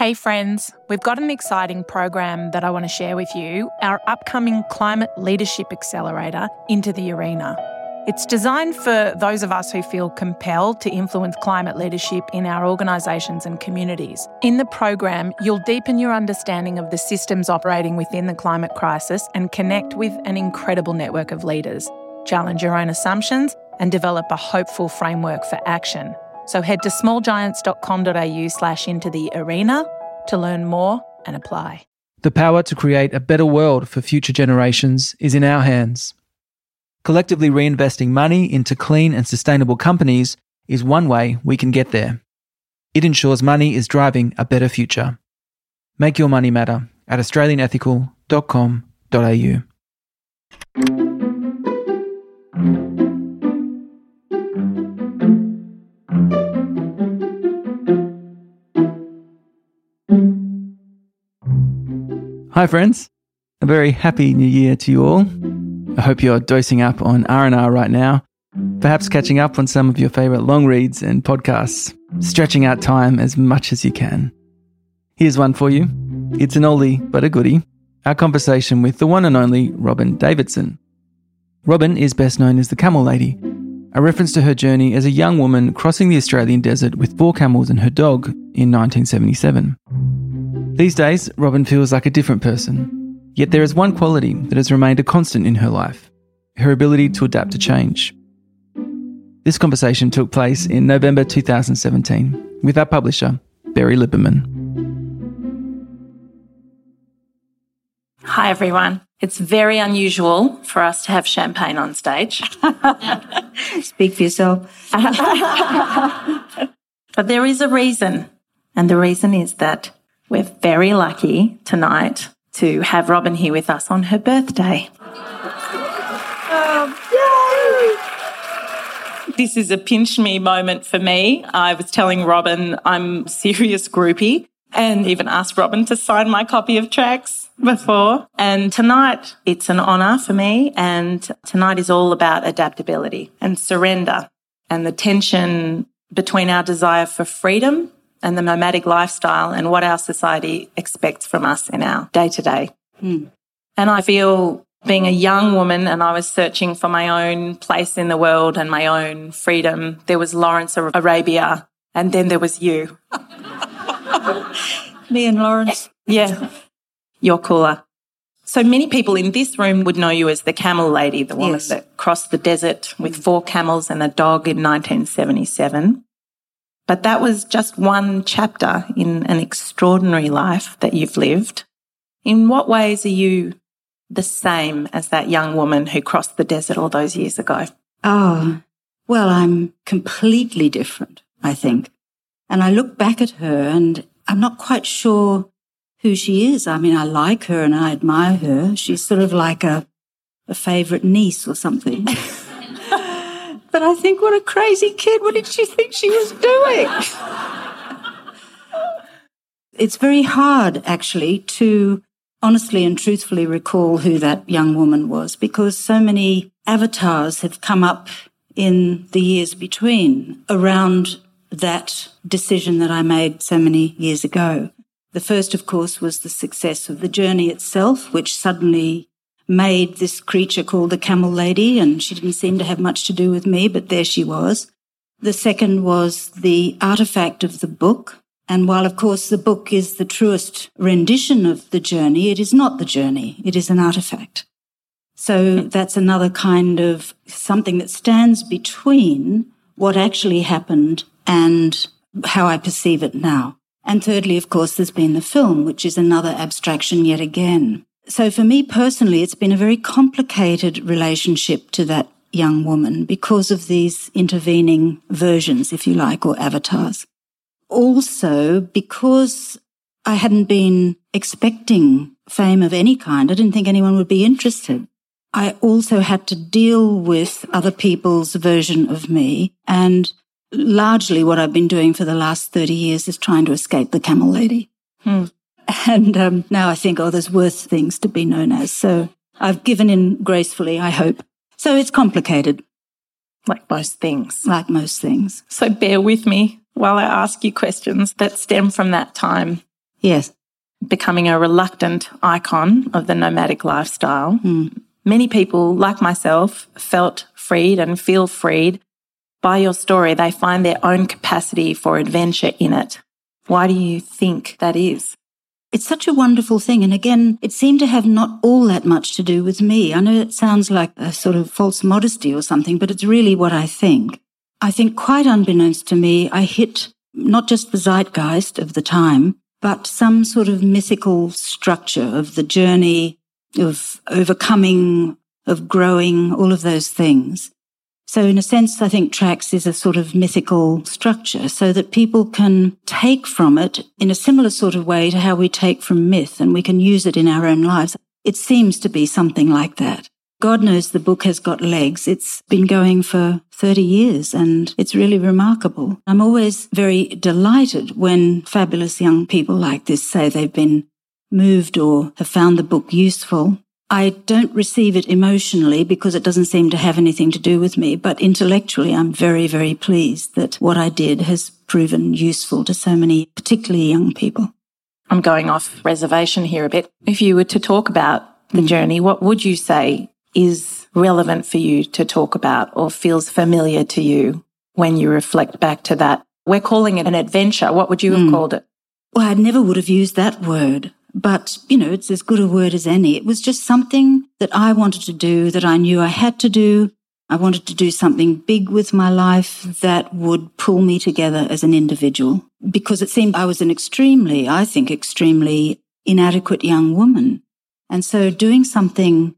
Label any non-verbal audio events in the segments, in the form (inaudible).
Hey, friends, we've got an exciting program that I want to share with you our upcoming Climate Leadership Accelerator into the arena. It's designed for those of us who feel compelled to influence climate leadership in our organisations and communities. In the program, you'll deepen your understanding of the systems operating within the climate crisis and connect with an incredible network of leaders, challenge your own assumptions, and develop a hopeful framework for action. So head to smallgiants.com.au slash into the arena to learn more and apply. The power to create a better world for future generations is in our hands. Collectively reinvesting money into clean and sustainable companies is one way we can get there. It ensures money is driving a better future. Make your money matter at australianethical.com.au. Hi friends. A very happy new year to you all. I hope you're dosing up on R&R right now, perhaps catching up on some of your favorite long reads and podcasts, stretching out time as much as you can. Here's one for you. It's an oldie but a goodie. Our conversation with the one and only Robyn Davidson. Robyn is best known as the Camel Lady, a reference to her journey as a young woman crossing the Australian desert with four camels and her dog in 1977. These days, Robyn feels like a different person, Yet there is one quality that has remained a constant in her life her ability to adapt to change. This conversation took place in November 2017 with our publisher, Berry Liberman. Hi, everyone. It's very unusual for us to have champagne on stage. (laughs) Speak for yourself. (laughs) but there is a reason. And the reason is that we're very lucky tonight to have Robyn here with us on her birthday. Oh, this is a pinch me moment for me. I was telling Robyn I'm serious groupie and even asked Robyn to sign my copy of tracks before. And tonight it's an honor for me. And tonight is all about adaptability and surrender and the tension between our desire for freedom and the nomadic lifestyle and what our society expects from us in our day to day. And I feel being a young woman and I was searching for my own place in the world and my own freedom, there was Lawrence of Arabia and then there was you. (laughs) Me and Lawrence. Yeah. You're cooler. So many people in this room would know you as the camel lady, the woman yes. that crossed the desert with hmm. four camels and a dog in 1977. But that was just one chapter in an extraordinary life that you've lived. In what ways are you the same as that young woman who crossed the desert all those years ago? Oh, well, I'm completely different, I think. And I look back at her and I'm not quite sure who she is. I mean, I like her and I admire her. She's sort of like a, a favorite niece or something. (laughs) But I think, what a crazy kid. What did she think she was doing? it's very hard, actually, to honestly and truthfully recall who that young woman was because so many avatars have come up in the years between around that decision that I made so many years ago. The first, of course, was the success of the journey itself, which suddenly made this creature called the camel lady, and she didn't seem to have much to do with me, but there she was. The second was the artifact of the book. And while, of course, the book is the truest rendition of the journey, it is not the journey. It is an artifact. So that's another kind of something that stands between what actually happened and how I perceive it now. And thirdly, of course, there's been the film, which is another abstraction yet again. So for me personally, it's been a very complicated relationship to that young woman because of these intervening versions, if you like, or avatars. Also, because I hadn't been expecting fame of any kind, I didn't think anyone would be interested. I also had to deal with other people's version of me. And largely what I've been doing for the last 30 years is trying to escape the camel lady. Hmm. And um, now I think, oh, there's worse things to be known as. So I've given in gracefully, I hope. So it's complicated. Like most things. Like most things. So bear with me while I ask you questions that stem from that time. Yes. becoming a reluctant icon of the nomadic lifestyle. Many people, like myself, felt freed and feel freed by your story. They find their own capacity for adventure in it. Why do you think that is? It's such a wonderful thing. And again, it seemed to have not all that much to do with me. I know it sounds like a sort of false modesty or something, but it's really what I think. I think quite unbeknownst to me, I hit not just the zeitgeist of the time, but some sort of mythical structure of the journey of overcoming, of growing, all of those things. So in a sense, I think tracks is a sort of mythical structure so that people can take from it in a similar sort of way to how we take from myth and we can use it in our own lives. It seems to be something like that. God knows the book has got legs. It's been going for 30 years and it's really remarkable. I'm always very delighted when fabulous young people like this say they've been moved or have found the book useful. I don't receive it emotionally because it doesn't seem to have anything to do with me, but intellectually I'm very, very pleased that what I did has proven useful to so many, particularly young people. I'm going off reservation here a bit. If you were to talk about the journey, what would you say is relevant for you to talk about or feels familiar to you when you reflect back to that? We're calling it an adventure. What would you have hmm. called it? Well, I never would have used that word, but you know, it's as good a word as any. It was just something that I wanted to do that I knew I had to do. I wanted to do something big with my life that would pull me together as an individual because it seemed I was an extremely, I think, extremely inadequate young woman. And so doing something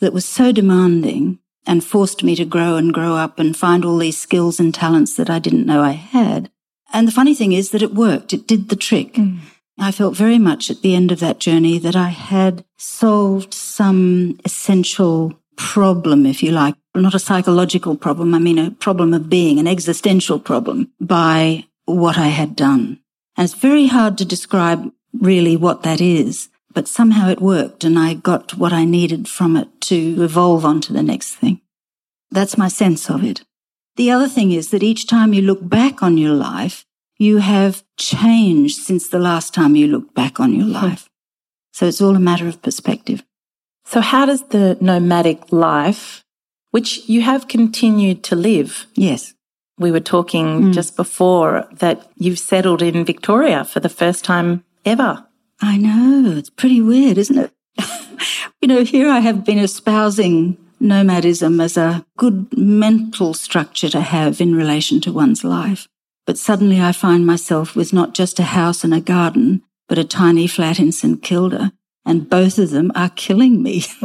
that was so demanding and forced me to grow and grow up and find all these skills and talents that I didn't know I had. And the funny thing is that it worked. It did the trick. Mm. I felt very much at the end of that journey that I had solved some essential problem, if you like, not a psychological problem. I mean, a problem of being, an existential problem by what I had done. And it's very hard to describe really what that is, but somehow it worked and I got what I needed from it to evolve onto the next thing. That's my sense of it. The other thing is that each time you look back on your life, you have changed since the last time you looked back on your hmm. life. So it's all a matter of perspective. So, how does the nomadic life, which you have continued to live, Yes. we were talking hmm. just before that you've settled in Victoria for the first time ever. I know. It's pretty weird, isn't it? (laughs) you know, here I have been espousing nomadism as a good mental structure to have in relation to one's life. But suddenly I find myself with not just a house and a garden, but a tiny flat in St Kilda. And both of them are killing me. (laughs)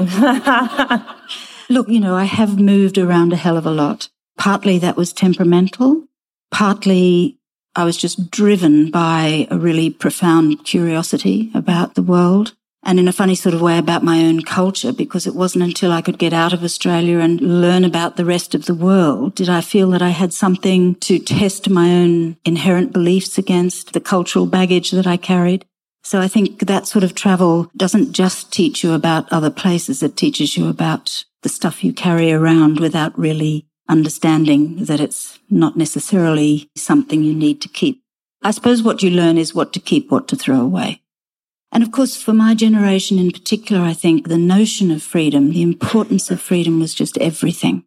Look, you know, I have moved around a hell of a lot. Partly that was temperamental. Partly I was just driven by a really profound curiosity about the world and in a funny sort of way about my own culture because it wasn't until I could get out of Australia and learn about the rest of the world did I feel that I had something to test my own inherent beliefs against the cultural baggage that I carried. So I think that sort of travel doesn't just teach you about other places. It teaches you about the stuff you carry around without really understanding that it's not necessarily something you need to keep. I suppose what you learn is what to keep, what to throw away. And of course, for my generation in particular, I think the notion of freedom, the importance of freedom was just everything.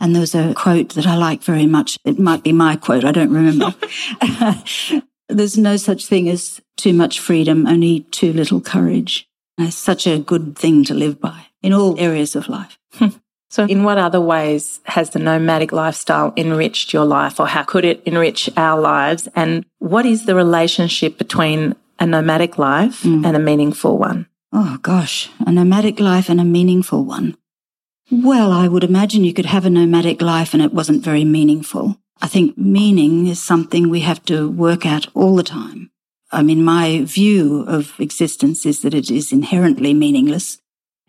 And there was a quote that I like very much. It might be my quote. I don't remember. (laughs) There's no such thing as too much freedom, only too little courage. It's such a good thing to live by in all areas of life. (laughs) So, in what other ways has the nomadic lifestyle enriched your life, or how could it enrich our lives? And what is the relationship between a nomadic life mm. and a meaningful one? Oh gosh, a nomadic life and a meaningful one. Well, I would imagine you could have a nomadic life and it wasn't very meaningful. I think meaning is something we have to work at all the time. I mean, my view of existence is that it is inherently meaningless.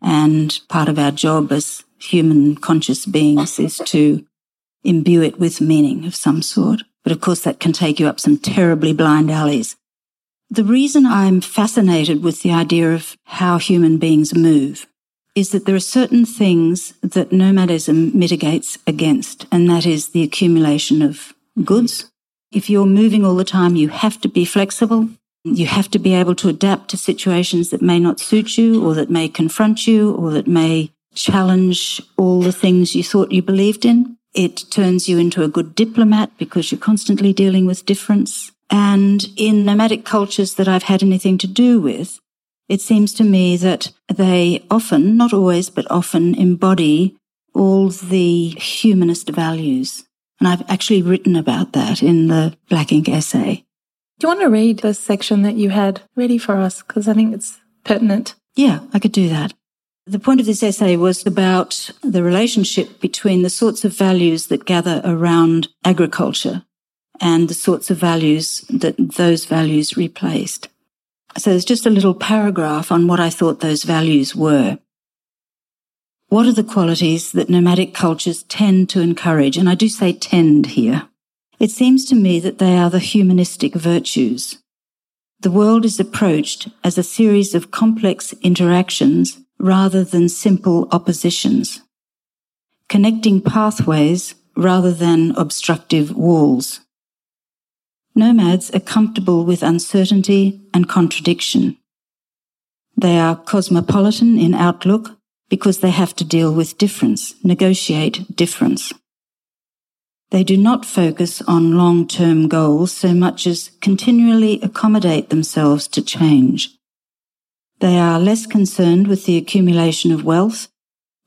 And part of our job as human conscious beings is to imbue it with meaning of some sort. But of course, that can take you up some terribly blind alleys. The reason I'm fascinated with the idea of how human beings move is that there are certain things that nomadism mitigates against, and that is the accumulation of goods. If you're moving all the time, you have to be flexible. You have to be able to adapt to situations that may not suit you or that may confront you or that may challenge all the things you thought you believed in. It turns you into a good diplomat because you're constantly dealing with difference. And in nomadic cultures that I've had anything to do with, it seems to me that they often, not always, but often embody all the humanist values. And I've actually written about that in the Black Inc. essay. Do you want to read the section that you had ready for us? Because I think it's pertinent. Yeah, I could do that. The point of this essay was about the relationship between the sorts of values that gather around agriculture and the sorts of values that those values replaced. So there's just a little paragraph on what I thought those values were. What are the qualities that nomadic cultures tend to encourage? And I do say tend here. It seems to me that they are the humanistic virtues. The world is approached as a series of complex interactions rather than simple oppositions, connecting pathways rather than obstructive walls. Nomads are comfortable with uncertainty and contradiction. They are cosmopolitan in outlook because they have to deal with difference, negotiate difference. They do not focus on long-term goals so much as continually accommodate themselves to change. They are less concerned with the accumulation of wealth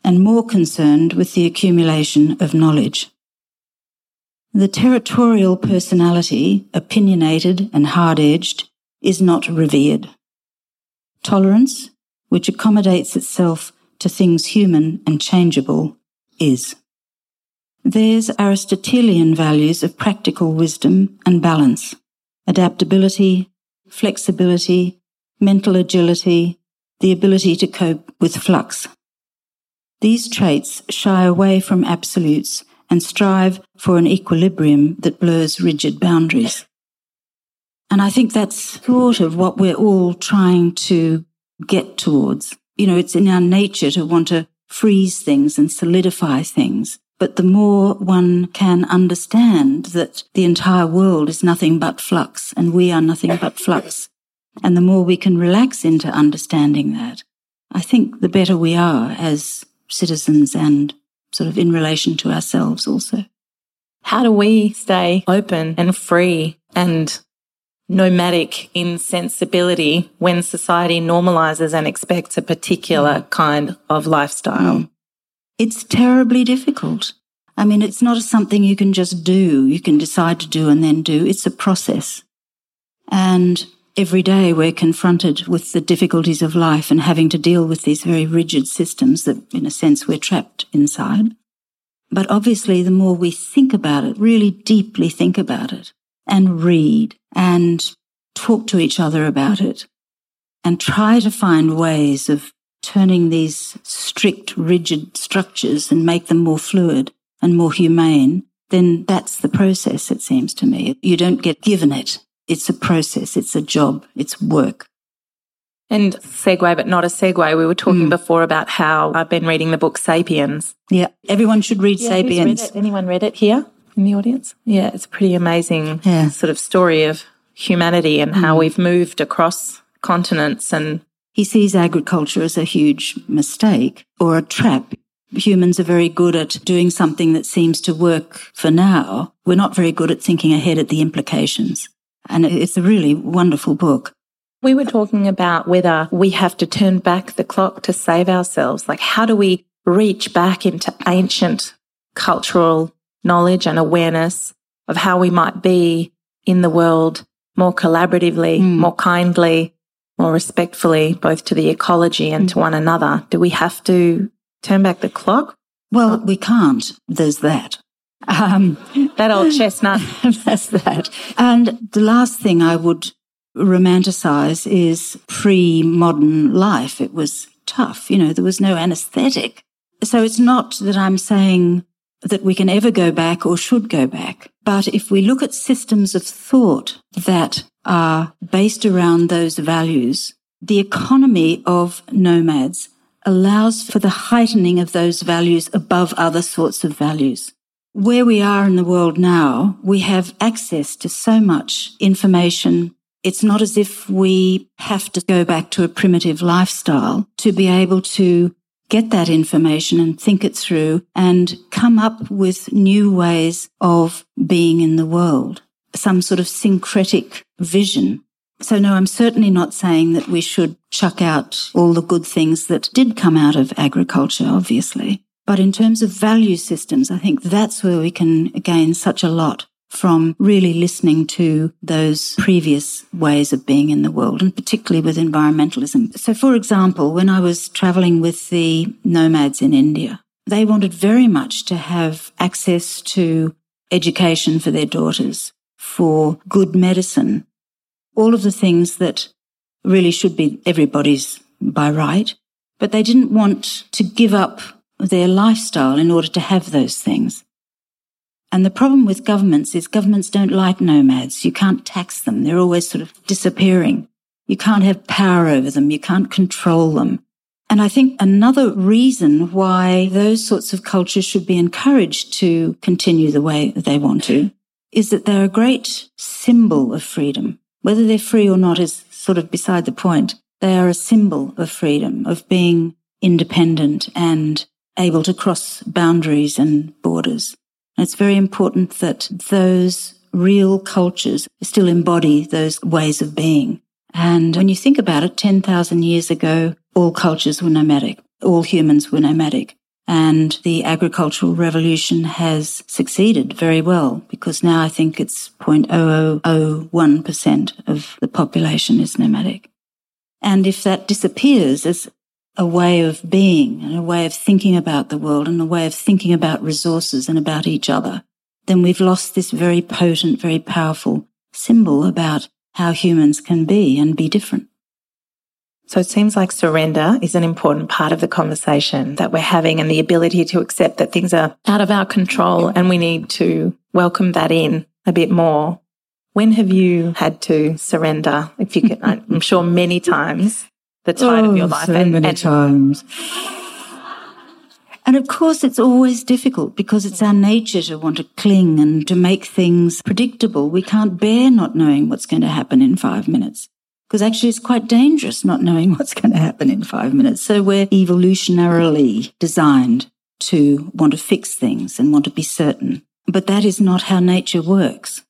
and more concerned with the accumulation of knowledge. The territorial personality, opinionated and hard-edged, is not revered. Tolerance, which accommodates itself to things human and changeable, is. There's Aristotelian values of practical wisdom and balance, adaptability, flexibility, mental agility, the ability to cope with flux. These traits shy away from absolutes and strive for an equilibrium that blurs rigid boundaries. And I think that's sort of what we're all trying to get towards. You know, it's in our nature to want to freeze things and solidify things. But the more one can understand that the entire world is nothing but flux and we are nothing but flux, and the more we can relax into understanding that, I think the better we are as citizens and sort of in relation to ourselves also. How do we stay open and free and nomadic in sensibility when society normalizes and expects a particular kind of lifestyle? Mm. It's terribly difficult. I mean, it's not something you can just do. You can decide to do and then do. It's a process. And every day we're confronted with the difficulties of life and having to deal with these very rigid systems that, in a sense, we're trapped inside. But obviously, the more we think about it, really deeply think about it, and read and talk to each other about it, and try to find ways of turning these strict, rigid structures and make them more fluid and more humane, then that's the process, it seems to me. You don't get given it. It's a process, it's a job, it's work. And segue, but not a segue. We were talking mm. before about how I've been reading the book Sapiens. Yeah, everyone should read yeah, Sapiens. Read Anyone read it here in the audience? Yeah, it's a pretty amazing yeah. sort of story of humanity and mm. how we've moved across continents. And he sees agriculture as a huge mistake or a trap. Humans are very good at doing something that seems to work for now. We're not very good at thinking ahead at the implications. And it's a really wonderful book. We were talking about whether we have to turn back the clock to save ourselves. Like, how do we reach back into ancient cultural knowledge and awareness of how we might be in the world more collaboratively, mm. more kindly, more respectfully, both to the ecology and mm. to one another? Do we have to turn back the clock? Well, we can't. There's that. Um, that old chestnut. (laughs) that's that. And the last thing I would romanticize is pre modern life. It was tough. You know, there was no anesthetic. So it's not that I'm saying that we can ever go back or should go back. But if we look at systems of thought that are based around those values, the economy of nomads allows for the heightening of those values above other sorts of values where we are in the world now, we have access to so much information, It's not as if we have to go back to a primitive lifestyle to be able to get that information and think it through and come up with new ways of being in the world, some sort of syncretic vision. So no, I'm certainly not saying that we should chuck out all the good things that did come out of agriculture, obviously. But in terms of value systems, I think that's where we can gain such a lot from really listening to those previous ways of being in the world, and particularly with environmentalism. So, for example, when I was traveling with the nomads in India, they wanted very much to have access to education for their daughters, for good medicine, all of the things that really should be everybody's by right. But they didn't want to give up their lifestyle in order to have those things. And the problem with governments is governments don't like nomads. You can't tax them. They're always sort of disappearing. You can't have power over them. You can't control them. And I think another reason why those sorts of cultures should be encouraged to continue the way they want to is that they're a great symbol of freedom. Whether they're free or not is sort of beside the point. They are a symbol of freedom, of being independent and able to cross boundaries and borders. And it's very important that those real cultures still embody those ways of being. And when you think about it, 10,000 years ago, all cultures were nomadic. All humans were nomadic. And the agricultural revolution has succeeded very well because now I think it's 0.0001% of the population is nomadic. And if that disappears as a way of being and a way of thinking about the world and a way of thinking about resources and about each other, then we've lost this very potent, very powerful symbol about how humans can be and be different. So it seems like surrender is an important part of the conversation that we're having and the ability to accept that things are out of our control and we need to welcome that in a bit more. When have you had to surrender? If you can, (laughs) I'm sure many times the time oh, of your oh, life. So and, many and, times. And of course, it's always difficult because it's our nature to want to cling and to make things predictable. We can't bear not knowing what's going to happen in five minutes because actually it's quite dangerous not knowing (laughs) what's going to happen in five minutes. So we're evolutionarily designed to want to fix things and want to be certain. But that is not how nature works.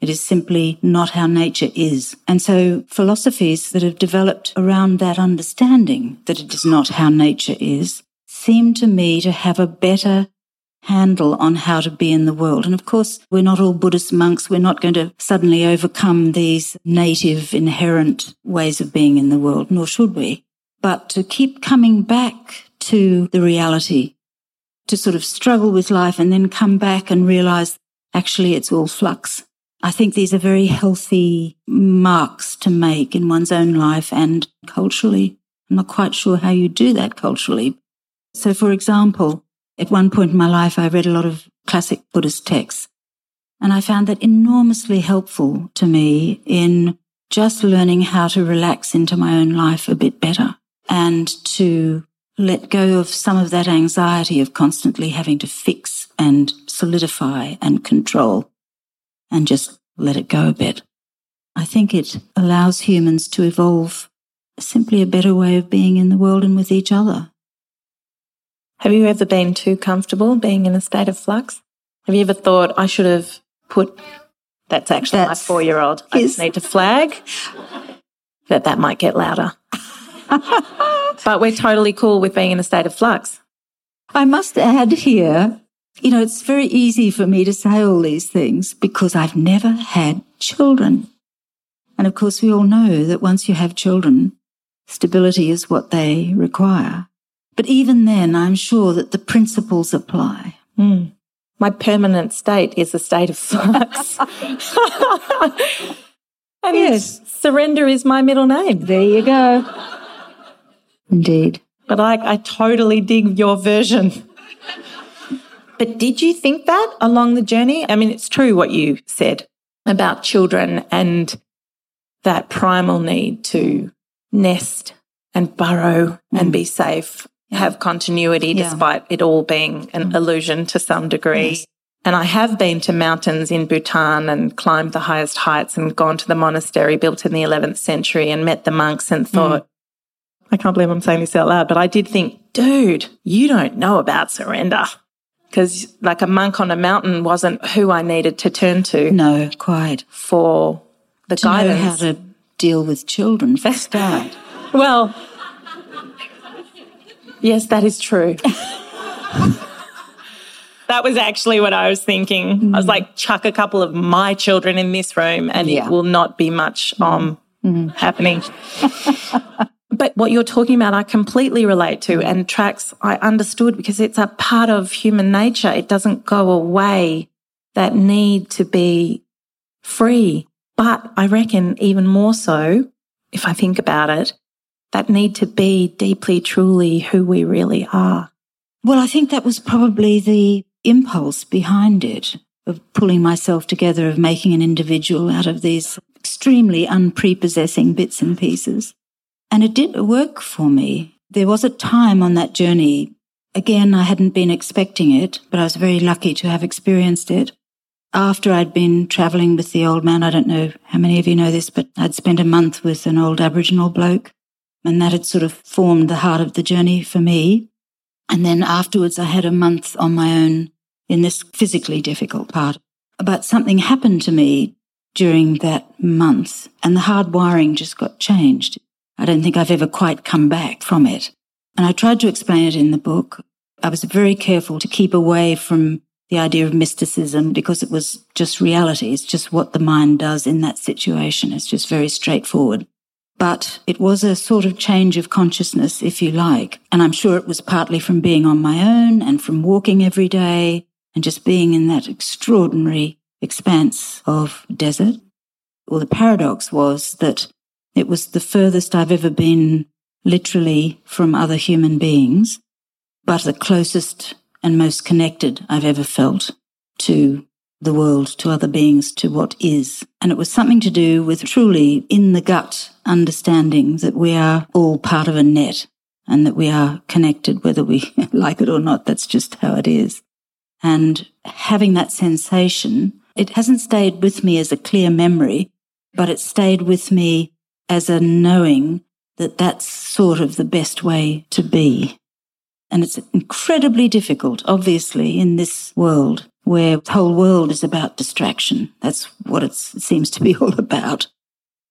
It is simply not how nature is. And so philosophies that have developed around that understanding that it is not how nature is seem to me to have a better handle on how to be in the world. And of course, we're not all Buddhist monks. We're not going to suddenly overcome these native inherent ways of being in the world, nor should we. But to keep coming back to the reality, to sort of struggle with life and then come back and realize actually it's all flux I think these are very healthy marks to make in one's own life and culturally. I'm not quite sure how you do that culturally. So, for example, at one point in my life, I read a lot of classic Buddhist texts, and I found that enormously helpful to me in just learning how to relax into my own life a bit better and to let go of some of that anxiety of constantly having to fix and solidify and control and just let it go a bit. I think it allows humans to evolve simply a better way of being in the world and with each other. Have you ever been too comfortable being in a state of flux? Have you ever thought, I should have put, that's actually that's, my four year old, I just need to flag that that might get louder. (laughs) but we're totally cool with being in a state of flux. I must add here you know, it's very easy for me to say all these things because I've never had children. And of course, we all know that once you have children, stability is what they require. But even then, I'm sure that the principles apply. Mm. My permanent state is a state of flux. (laughs) (laughs) and yes. surrender is my middle name. There you go. Indeed. But I, I totally dig your version. But did you think that along the journey? I mean, it's true what you said about children and that primal need to nest and burrow mm. and be safe, have continuity yeah. despite it all being an mm. illusion to some degree. Yes. And I have been to mountains in Bhutan and climbed the highest heights and gone to the monastery built in the 11th century and met the monks and thought, mm. I can't believe I'm saying this out loud, but I did think, dude, you don't know about surrender. Because like a monk on a mountain wasn't who I needed to turn to. No, quite. For the to guidance. Know how to deal with children for start. (laughs) well, yes, that is true. (laughs) that was actually what I was thinking. Mm. I was mm. like, chuck a couple of my children in this room and yeah. it will not be much um, mm. happening. (laughs) But what you're talking about, I completely relate to. And tracks, I understood because it's a part of human nature. It doesn't go away. That need to be free. But I reckon even more so, if I think about it, that need to be deeply, truly who we really are. Well, I think that was probably the impulse behind it of pulling myself together, of making an individual out of these extremely unprepossessing bits and pieces. And it did work for me. There was a time on that journey. Again, I hadn't been expecting it, but I was very lucky to have experienced it. After I'd been traveling with the old man, I don't know how many of you know this, but I'd spent a month with an old Aboriginal bloke, and that had sort of formed the heart of the journey for me. And then afterwards, I had a month on my own in this physically difficult part. But something happened to me during that month, and the hard wiring just got changed. I don't think I've ever quite come back from it. And I tried to explain it in the book. I was very careful to keep away from the idea of mysticism because it was just reality. It's just what the mind does in that situation. It's just very straightforward. But it was a sort of change of consciousness, if you like. And I'm sure it was partly from being on my own and from walking every day and just being in that extraordinary expanse of desert. Well, the paradox was that it was the furthest I've ever been literally from other human beings, but the closest and most connected I've ever felt to the world, to other beings, to what is. And it was something to do with truly in the gut understanding that we are all part of a net and that we are connected, whether we (laughs) like it or not. That's just how it is. And having that sensation, it hasn't stayed with me as a clear memory, but it stayed with me as a knowing that that's sort of the best way to be. And it's incredibly difficult, obviously, in this world where the whole world is about distraction. That's what it seems to be (laughs) all about.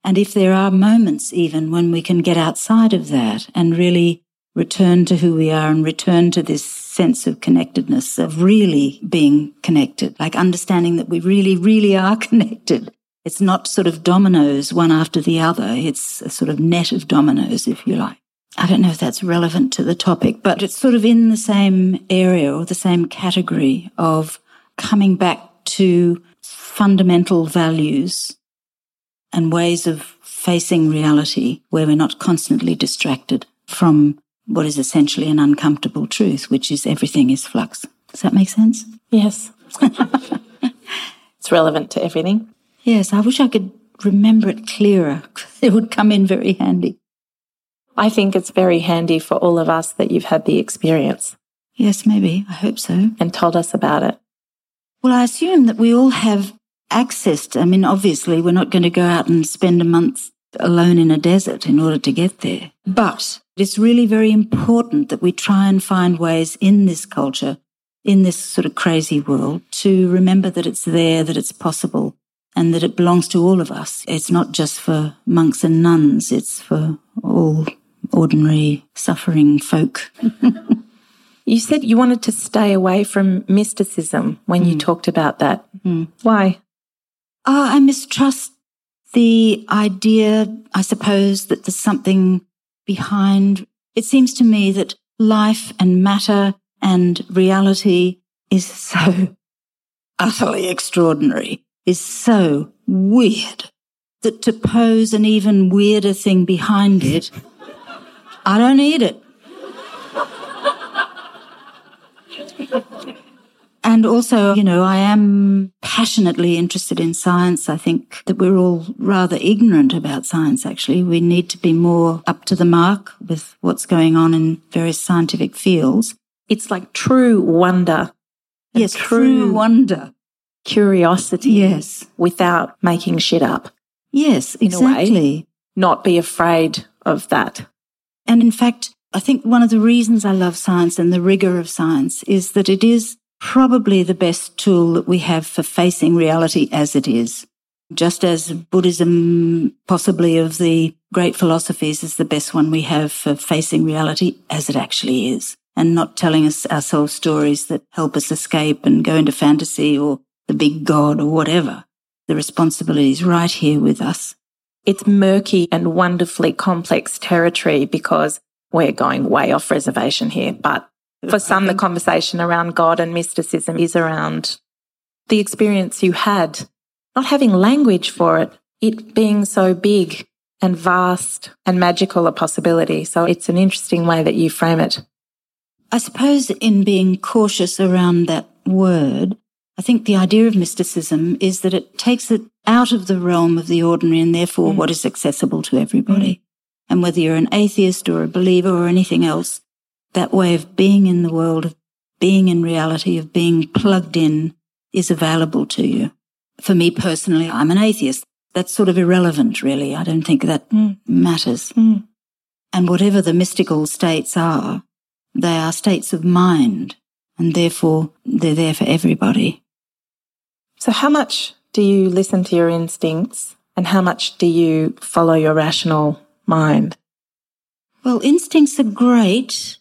And if there are moments even when we can get outside of that and really return to who we are and return to this sense of connectedness, of really being connected, like understanding that we really, really are (laughs) connected it's not sort of dominoes one after the other. It's a sort of net of dominoes, if you like. I don't know if that's relevant to the topic, but it's sort of in the same area or the same category of coming back to fundamental values and ways of facing reality where we're not constantly distracted from what is essentially an uncomfortable truth, which is everything is flux. Does that make sense? Yes. (laughs) it's relevant to everything. Yes, I wish I could remember it clearer. It would come in very handy. I think it's very handy for all of us that you've had the experience. Yes, maybe. I hope so. And told us about it. Well, I assume that we all have access to, I mean, obviously, we're not going to go out and spend a month alone in a desert in order to get there. But it's really very important that we try and find ways in this culture, in this sort of crazy world, to remember that it's there, that it's possible, and that it belongs to all of us. It's not just for monks and nuns, it's for all ordinary suffering folk. (laughs) you said you wanted to stay away from mysticism when mm. you talked about that. Mm. Why? Uh, I mistrust the idea, I suppose, that there's something behind. It seems to me that life and matter and reality is (laughs) so utterly extraordinary is so weird that to pose an even weirder thing behind it, I don't need it. And also, you know, I am passionately interested in science. I think that we're all rather ignorant about science, actually. We need to be more up to the mark with what's going on in various scientific fields. It's like true wonder Yes, true wonder. Curiosity Yes. without making shit up. Yes, In a way. exactly. Not be afraid of that. And in fact, I think one of the reasons I love science and the rigor of science is that it is probably the best tool that we have for facing reality as it is. Just as Buddhism, possibly of the great philosophies, is the best one we have for facing reality as it actually is and not telling us ourselves stories that help us escape and go into fantasy or the big God or whatever. The responsibility is right here with us. It's murky and wonderfully complex territory because we're going way off reservation here. But for some, the conversation around God and mysticism is around the experience you had, not having language for it, it being so big and vast and magical a possibility. So it's an interesting way that you frame it. I suppose in being cautious around that word, I think the idea of mysticism is that it takes it out of the realm of the ordinary and therefore mm. what is accessible to everybody. Mm. And whether you're an atheist or a believer or anything else, that way of being in the world, of being in reality, of being plugged in is available to you. For me personally, I'm an atheist. That's sort of irrelevant, really. I don't think that mm. matters. And whatever the mystical states are, they are states of mind, and therefore they're there for everybody. So how much do you listen to your instincts and how much do you follow your rational mind? Well, instincts are great,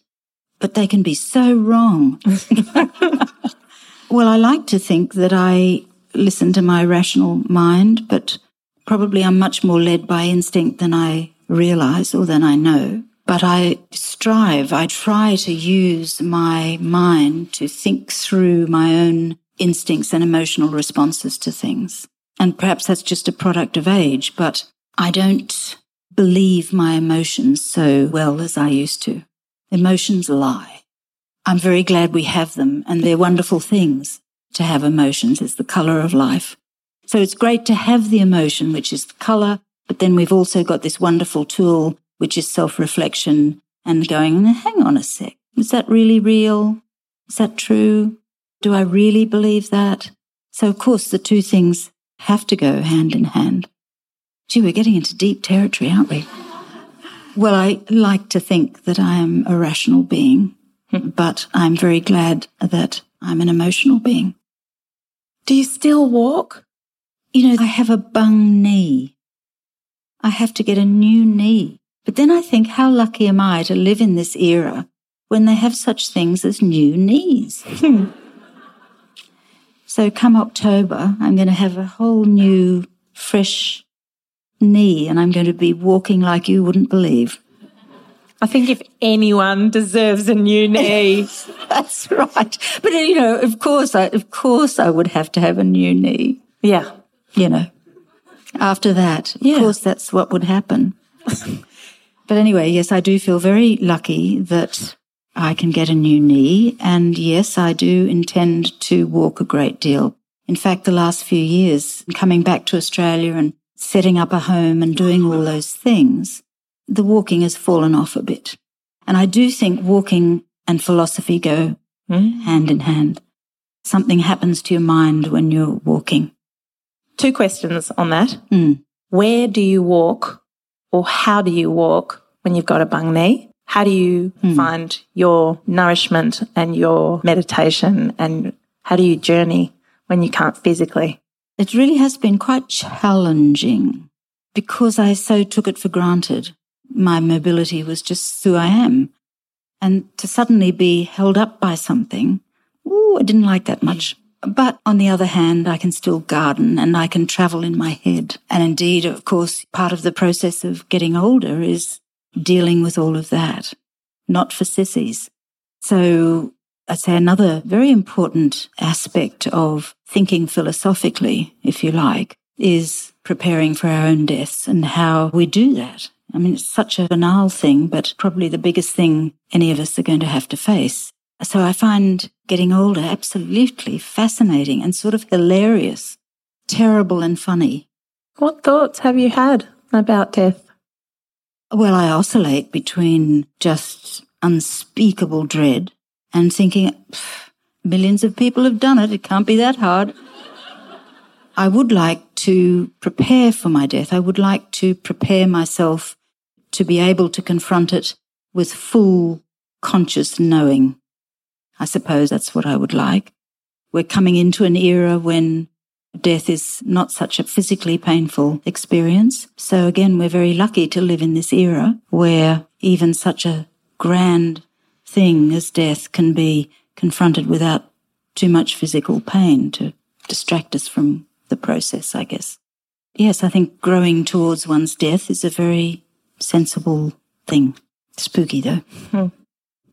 but they can be so wrong. (laughs) well, I like to think that I listen to my rational mind, but probably I'm much more led by instinct than I realize or than I know. But I strive, I try to use my mind to think through my own instincts and emotional responses to things. And perhaps that's just a product of age, but I don't believe my emotions so well as I used to. Emotions lie. I'm very glad we have them and they're wonderful things to have emotions. It's the color of life. So it's great to have the emotion, which is the color, but then we've also got this wonderful tool, which is self-reflection and going, hang on a sec. Is that really real? Is that true? Do I really believe that? So of course the two things have to go hand in hand. Gee, we're getting into deep territory, aren't we? Well, I like to think that I am a rational being, but I'm very glad that I'm an emotional being. Do you still walk? You know, I have a bung knee. I have to get a new knee. But then I think, how lucky am I to live in this era when they have such things as new knees? (laughs) so come October, I'm going to have a whole new, fresh knee and I'm going to be walking like you wouldn't believe. I think if anyone deserves a new (laughs) knee, That's right. But you know, of course, I, of course, I would have to have a new knee. yeah. You know, after that, Yeah. of course, that's what would happen. but anyway, yes, I do feel very lucky that I can get a new knee, and yes, I do intend to walk a great deal. In fact, the last few years, coming back to Australia and setting up a home and doing all those things, the walking has fallen off a bit. And I do think walking and philosophy go hand in hand. Something happens to your mind when you're walking. Two questions on that. Mm. Where do you walk or how do you walk when you've got a bung knee? How do you hmm. find your nourishment and your meditation and how do you journey when you can't physically? It really has been quite challenging because I so took it for granted. My mobility was just who I am. And to suddenly be held up by something, ooh, I didn't like that much. But on the other hand, I can still garden and I can travel in my head. And indeed, of course, part of the process of getting older is dealing with all of that, not for sissies. So I'd say another very important aspect of thinking philosophically, if you like, is preparing for our own deaths and how we do that. I mean, it's such a banal thing, but probably the biggest thing any of us are going to have to face. So I find getting older absolutely fascinating and sort of hilarious, terrible and funny. What thoughts have you had about death? Well, I oscillate between just unspeakable dread and thinking, Millions of people have done it. It can't be that hard. I would like to prepare for my death. I would like to prepare myself to be able to confront it with full conscious knowing. I suppose that's what I would like. We're coming into an era when death is not such a physically painful experience. So again, we're very lucky to live in this era where even such a grand thing as death can be confronted without too much physical pain to distract us from the process, I guess. Yes, I think growing towards one's death is a very sensible thing. Spooky though. Hmm.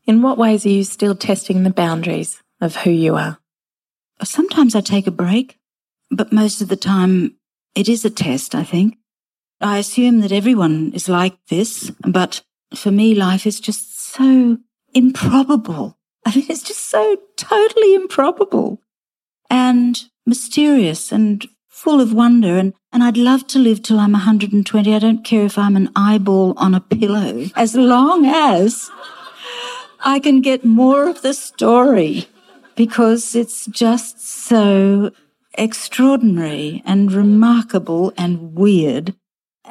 In what ways are you still testing the boundaries of who you are? Sometimes I take a break, but most of the time it is a test, I think. I assume that everyone is like this, but for me, life is just so improbable. I mean, it's just so totally improbable and mysterious and full of wonder. And, and I'd love to live till I'm 120. I don't care if I'm an eyeball on a pillow, as long as I can get more of the story because it's just so extraordinary and remarkable and weird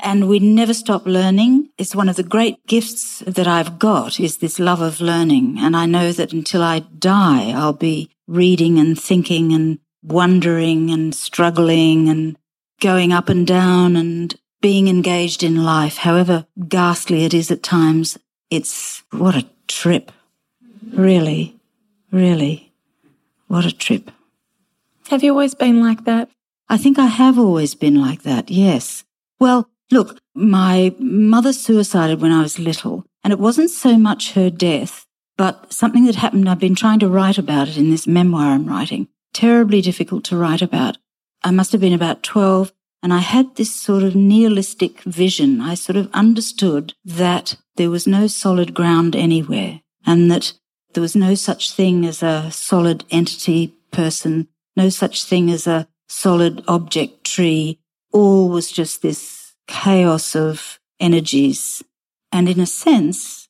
and we never stop learning. It's one of the great gifts that I've got is this love of learning. And I know that until I die, I'll be reading and thinking and wondering and struggling and going up and down and being engaged in life, however ghastly it is at times. It's what a trip. Really, really, what a trip. Have you always been like that? I think I have always been like that, yes. Well, Look, my mother suicided when I was little, and it wasn't so much her death, but something that happened. I've been trying to write about it in this memoir I'm writing. Terribly difficult to write about. I must have been about 12, and I had this sort of nihilistic vision. I sort of understood that there was no solid ground anywhere, and that there was no such thing as a solid entity person, no such thing as a solid object tree. All was just this chaos of energies. And in a sense,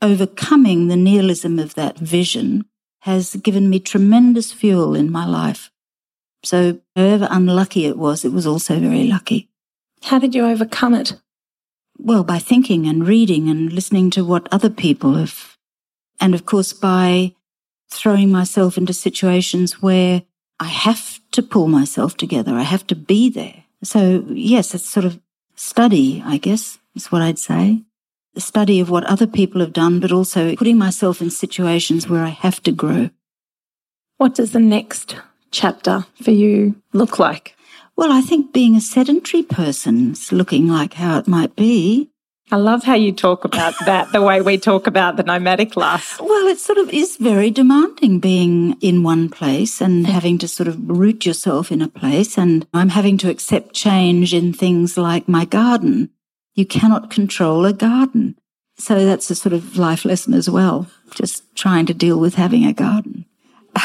overcoming the nihilism of that vision has given me tremendous fuel in my life. So, however unlucky it was, it was also very lucky. How did you overcome it? Well, by thinking and reading and listening to what other people have. And of course, by throwing myself into situations where I have to pull myself together. I have to be there. So, yes, it's sort of study, I guess, is what I'd say. The study of what other people have done, but also putting myself in situations where I have to grow. What does the next chapter for you look like? Well, I think being a sedentary person is looking like how it might be. I love how you talk about that, the way we talk about the nomadic life. Well, it sort of is very demanding being in one place and having to sort of root yourself in a place. And I'm having to accept change in things like my garden. You cannot control a garden. So that's a sort of life lesson as well, just trying to deal with having a garden.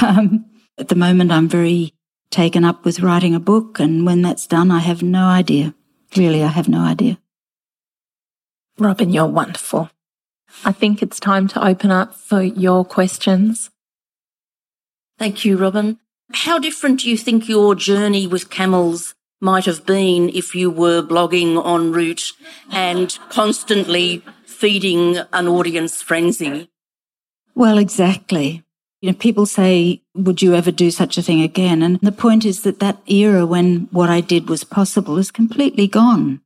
Um, at the moment, I'm very taken up with writing a book. And when that's done, I have no idea. Really, I have no idea. Robyn, you're wonderful. I think it's time to open up for your questions. Thank you, Robyn. How different do you think your journey with camels might have been if you were blogging en route and constantly feeding an audience frenzy? Well, exactly. You know, people say, would you ever do such a thing again? And the point is that that era when what I did was possible is completely gone.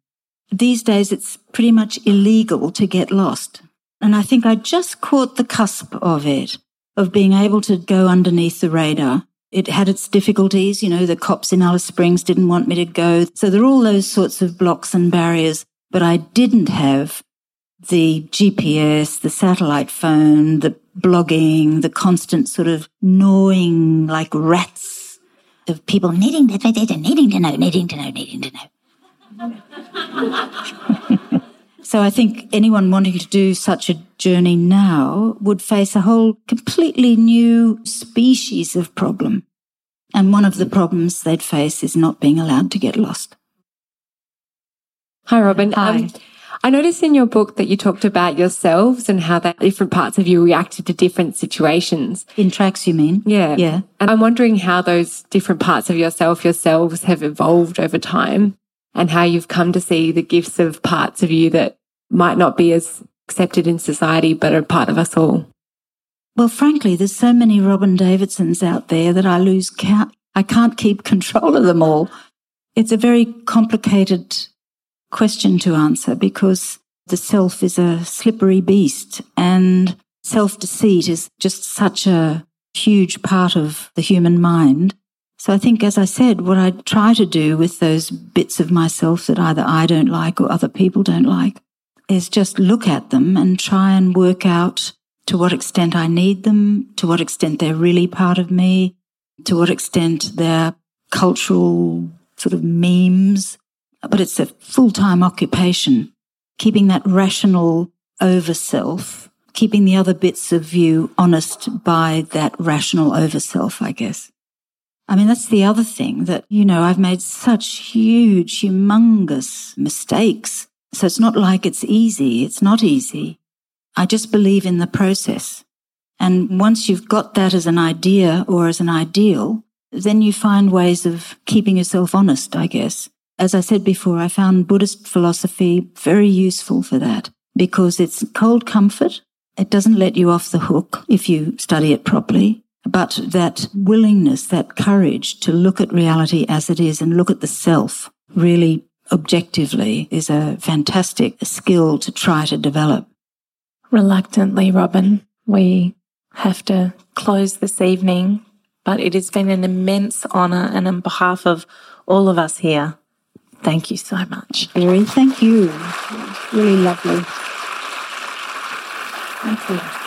These days, it's pretty much illegal to get lost. And I think I just caught the cusp of it, of being able to go underneath the radar. It had its difficulties. You know, the cops in Alice Springs didn't want me to go. So there are all those sorts of blocks and barriers. But I didn't have the GPS, the satellite phone, the blogging, the constant sort of gnawing like rats of people needing to, needing to know, needing to know, needing to know. (laughs) so I think anyone wanting to do such a journey now would face a whole completely new species of problem. And one of the problems they'd face is not being allowed to get lost. Hi, Robyn. Hi. Um, I noticed in your book that you talked about yourselves and how that different parts of you reacted to different situations. In tracks, you mean? Yeah. Yeah. And I'm wondering how those different parts of yourself, yourselves have evolved over time and how you've come to see the gifts of parts of you that might not be as accepted in society, but are part of us all. Well, frankly, there's so many Robyn Davidsons out there that I lose count. I can't keep (laughs) control of them all. It's a very complicated question to answer because the self is a slippery beast and self deceit is just such a huge part of the human mind. So I think, as I said, what I try to do with those bits of myself that either I don't like or other people don't like is just look at them and try and work out to what extent I need them, to what extent they're really part of me, to what extent they're cultural sort of memes, but it's a full time occupation, keeping that rational over self, keeping the other bits of you honest by that rational over self, I guess. I mean, that's the other thing that, you know, I've made such huge, humongous mistakes. So it's not like it's easy. It's not easy. I just believe in the process. And once you've got that as an idea or as an ideal, then you find ways of keeping yourself honest, I guess. As I said before, I found Buddhist philosophy very useful for that because it's cold comfort. It doesn't let you off the hook if you study it properly. But that willingness, that courage to look at reality as it is and look at the self really objectively is a fantastic skill to try to develop. Reluctantly, Robyn, we have to close this evening, but it has been an immense honour and on behalf of all of us here, thank you so much. Very, thank you. Really lovely. Thank you.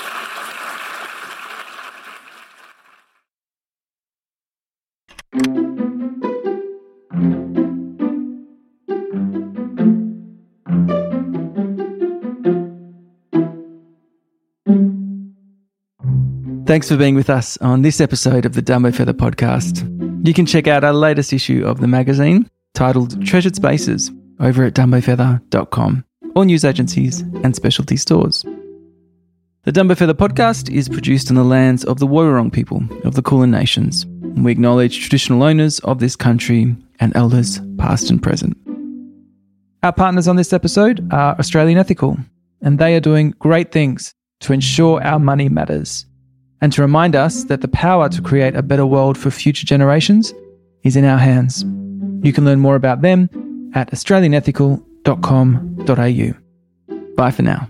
Thanks for being with us on this episode of the Dumbo Feather podcast. You can check out our latest issue of the magazine titled Treasured Spaces over at dumbofeather.com or news agencies and specialty stores. The Dumbo Feather podcast is produced on the lands of the Woiwurrung people of the Kulin Nations. We acknowledge traditional owners of this country and elders past and present. Our partners on this episode are Australian Ethical, and they are doing great things to ensure our money matters and to remind us that the power to create a better world for future generations is in our hands. You can learn more about them at australianethical.com.au. Bye for now.